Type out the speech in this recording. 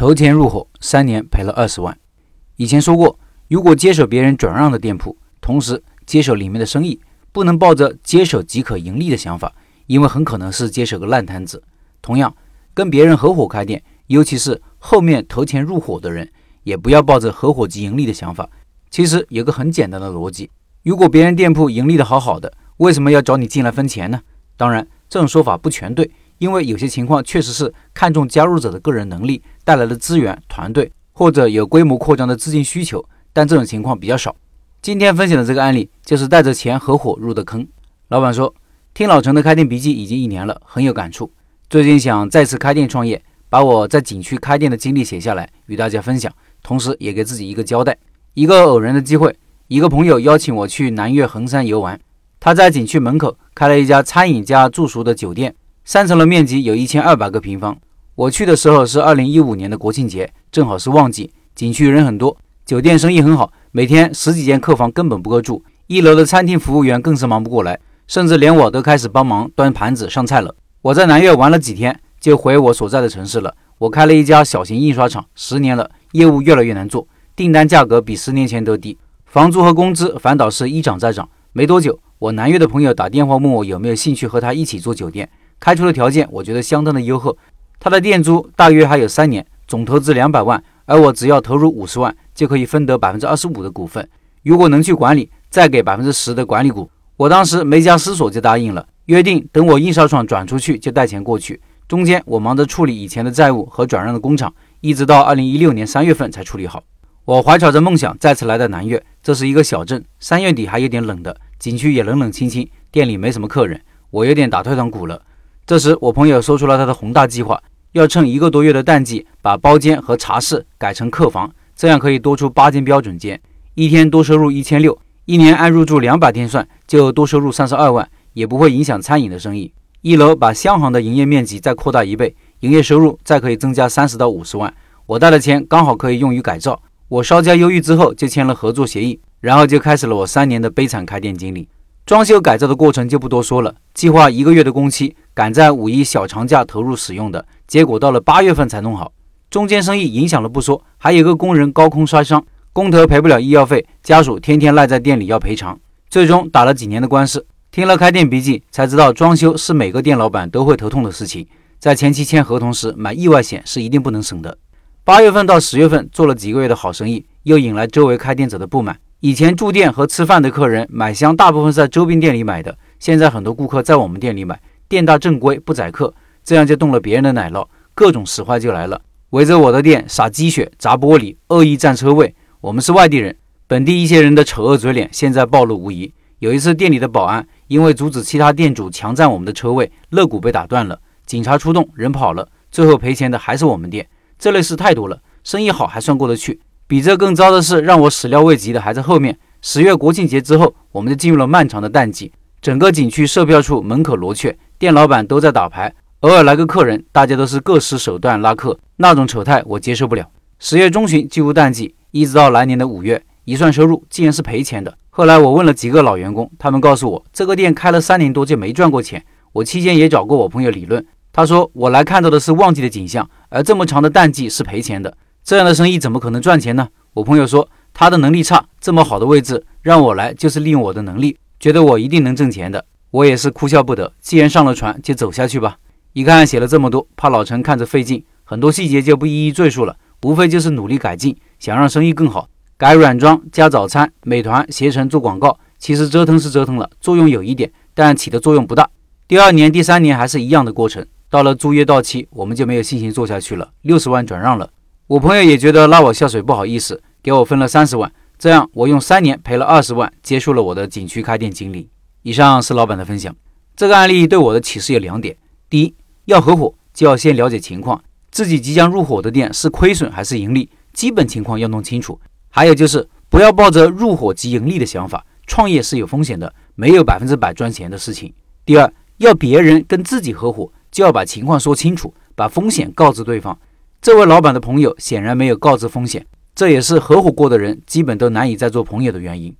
投钱入伙，三年赔了二十万。以前说过，如果接手别人转让的店铺，同时接手里面的生意，不能抱着接手即可盈利的想法，因为很可能是接手个烂摊子。同样，跟别人合伙开店，尤其是后面投钱入伙的人，也不要抱着合伙即盈利的想法。其实有个很简单的逻辑：如果别人店铺盈利的好好的，为什么要找你进来分钱呢？当然，这种说法不全对。因为有些情况确实是看重加入者的个人能力带来的资源、团队或者有规模扩张的资金需求，但这种情况比较少。今天分享的这个案例就是带着钱合伙入的坑。老板说，听老陈的开店笔记已经一年了，很有感触。最近想再次开店创业，把我在景区开店的经历写下来与大家分享，同时也给自己一个交代。一个偶然的机会，一个朋友邀请我去南岳衡山游玩，他在景区门口开了一家餐饮加住宿的酒店。三层楼面积有一千二百个平方。我去的时候是二零一五年的国庆节，正好是旺季，景区人很多，酒店生意很好，每天十几间客房根本不够住。一楼的餐厅服务员更是忙不过来，甚至连我都开始帮忙端盘子上菜了。我在南岳玩了几天，就回我所在的城市了。我开了一家小型印刷厂，十年了，业务越来越难做，订单价格比十年前都低，房租和工资反倒是一涨再涨。没多久，我南岳的朋友打电话问我有没有兴趣和他一起做酒店。开出的条件我觉得相当的优厚，他的店租大约还有三年，总投资两百万，而我只要投入五十万就可以分得百分之二十五的股份。如果能去管理，再给百分之十的管理股。我当时没加思索就答应了，约定等我印刷厂转出去就带钱过去。中间我忙着处理以前的债务和转让的工厂，一直到二零一六年三月份才处理好。我怀揣着梦想再次来到南岳，这是一个小镇，三月底还有点冷的，景区也冷冷清清，店里没什么客人，我有点打退堂鼓了。这时，我朋友说出了他的宏大计划，要趁一个多月的淡季，把包间和茶室改成客房，这样可以多出八间标准间，一天多收入一千六，一年按入住两百天算，就多收入三十二万，也不会影响餐饮的生意。一楼把香行的营业面积再扩大一倍，营业收入再可以增加三十到五十万。我带的钱刚好可以用于改造。我稍加犹豫之后，就签了合作协议，然后就开始了我三年的悲惨开店经历。装修改造的过程就不多说了，计划一个月的工期。赶在五一小长假投入使用的，结果到了八月份才弄好，中间生意影响了不说，还有个工人高空摔伤，工头赔不了医药费，家属天天赖在店里要赔偿，最终打了几年的官司。听了开店笔记才知道，装修是每个店老板都会头痛的事情，在前期签合同时买意外险是一定不能省的。八月份到十月份做了几个月的好生意，又引来周围开店者的不满。以前住店和吃饭的客人买香大部分在周边店里买的，现在很多顾客在我们店里买。店大正规不宰客，这样就动了别人的奶酪，各种使坏就来了，围着我的店撒鸡血、砸玻璃，恶意占车位。我们是外地人，本地一些人的丑恶嘴脸现在暴露无遗。有一次店里的保安因为阻止其他店主强占我们的车位，肋骨被打断了，警察出动，人跑了，最后赔钱的还是我们店。这类事太多了，生意好还算过得去，比这更糟的是让我始料未及的还在后面。十月国庆节之后，我们就进入了漫长的淡季，整个景区售票处门口罗雀。店老板都在打牌，偶尔来个客人，大家都是各施手段拉客，那种丑态我接受不了。十月中旬进入淡季，一直到来年的五月，一算收入竟然是赔钱的。后来我问了几个老员工，他们告诉我，这个店开了三年多就没赚过钱。我期间也找过我朋友理论，他说我来看到的是旺季的景象，而这么长的淡季是赔钱的，这样的生意怎么可能赚钱呢？我朋友说他的能力差，这么好的位置让我来就是利用我的能力，觉得我一定能挣钱的。我也是哭笑不得，既然上了船，就走下去吧。一看写了这么多，怕老陈看着费劲，很多细节就不一一赘述了，无非就是努力改进，想让生意更好，改软装、加早餐、美团、携程做广告。其实折腾是折腾了，作用有一点，但起的作用不大。第二年、第三年还是一样的过程，到了租约到期，我们就没有信心做下去了，六十万转让了。我朋友也觉得拉我下水不好意思，给我分了三十万，这样我用三年赔了二十万，结束了我的景区开店经历。以上是老板的分享。这个案例对我的启示有两点：第一，要合伙就要先了解情况，自己即将入伙的店是亏损还是盈利，基本情况要弄清楚。还有就是不要抱着入伙即盈利的想法，创业是有风险的，没有百分之百赚钱的事情。第二，要别人跟自己合伙，就要把情况说清楚，把风险告知对方。这位老板的朋友显然没有告知风险，这也是合伙过的人基本都难以再做朋友的原因。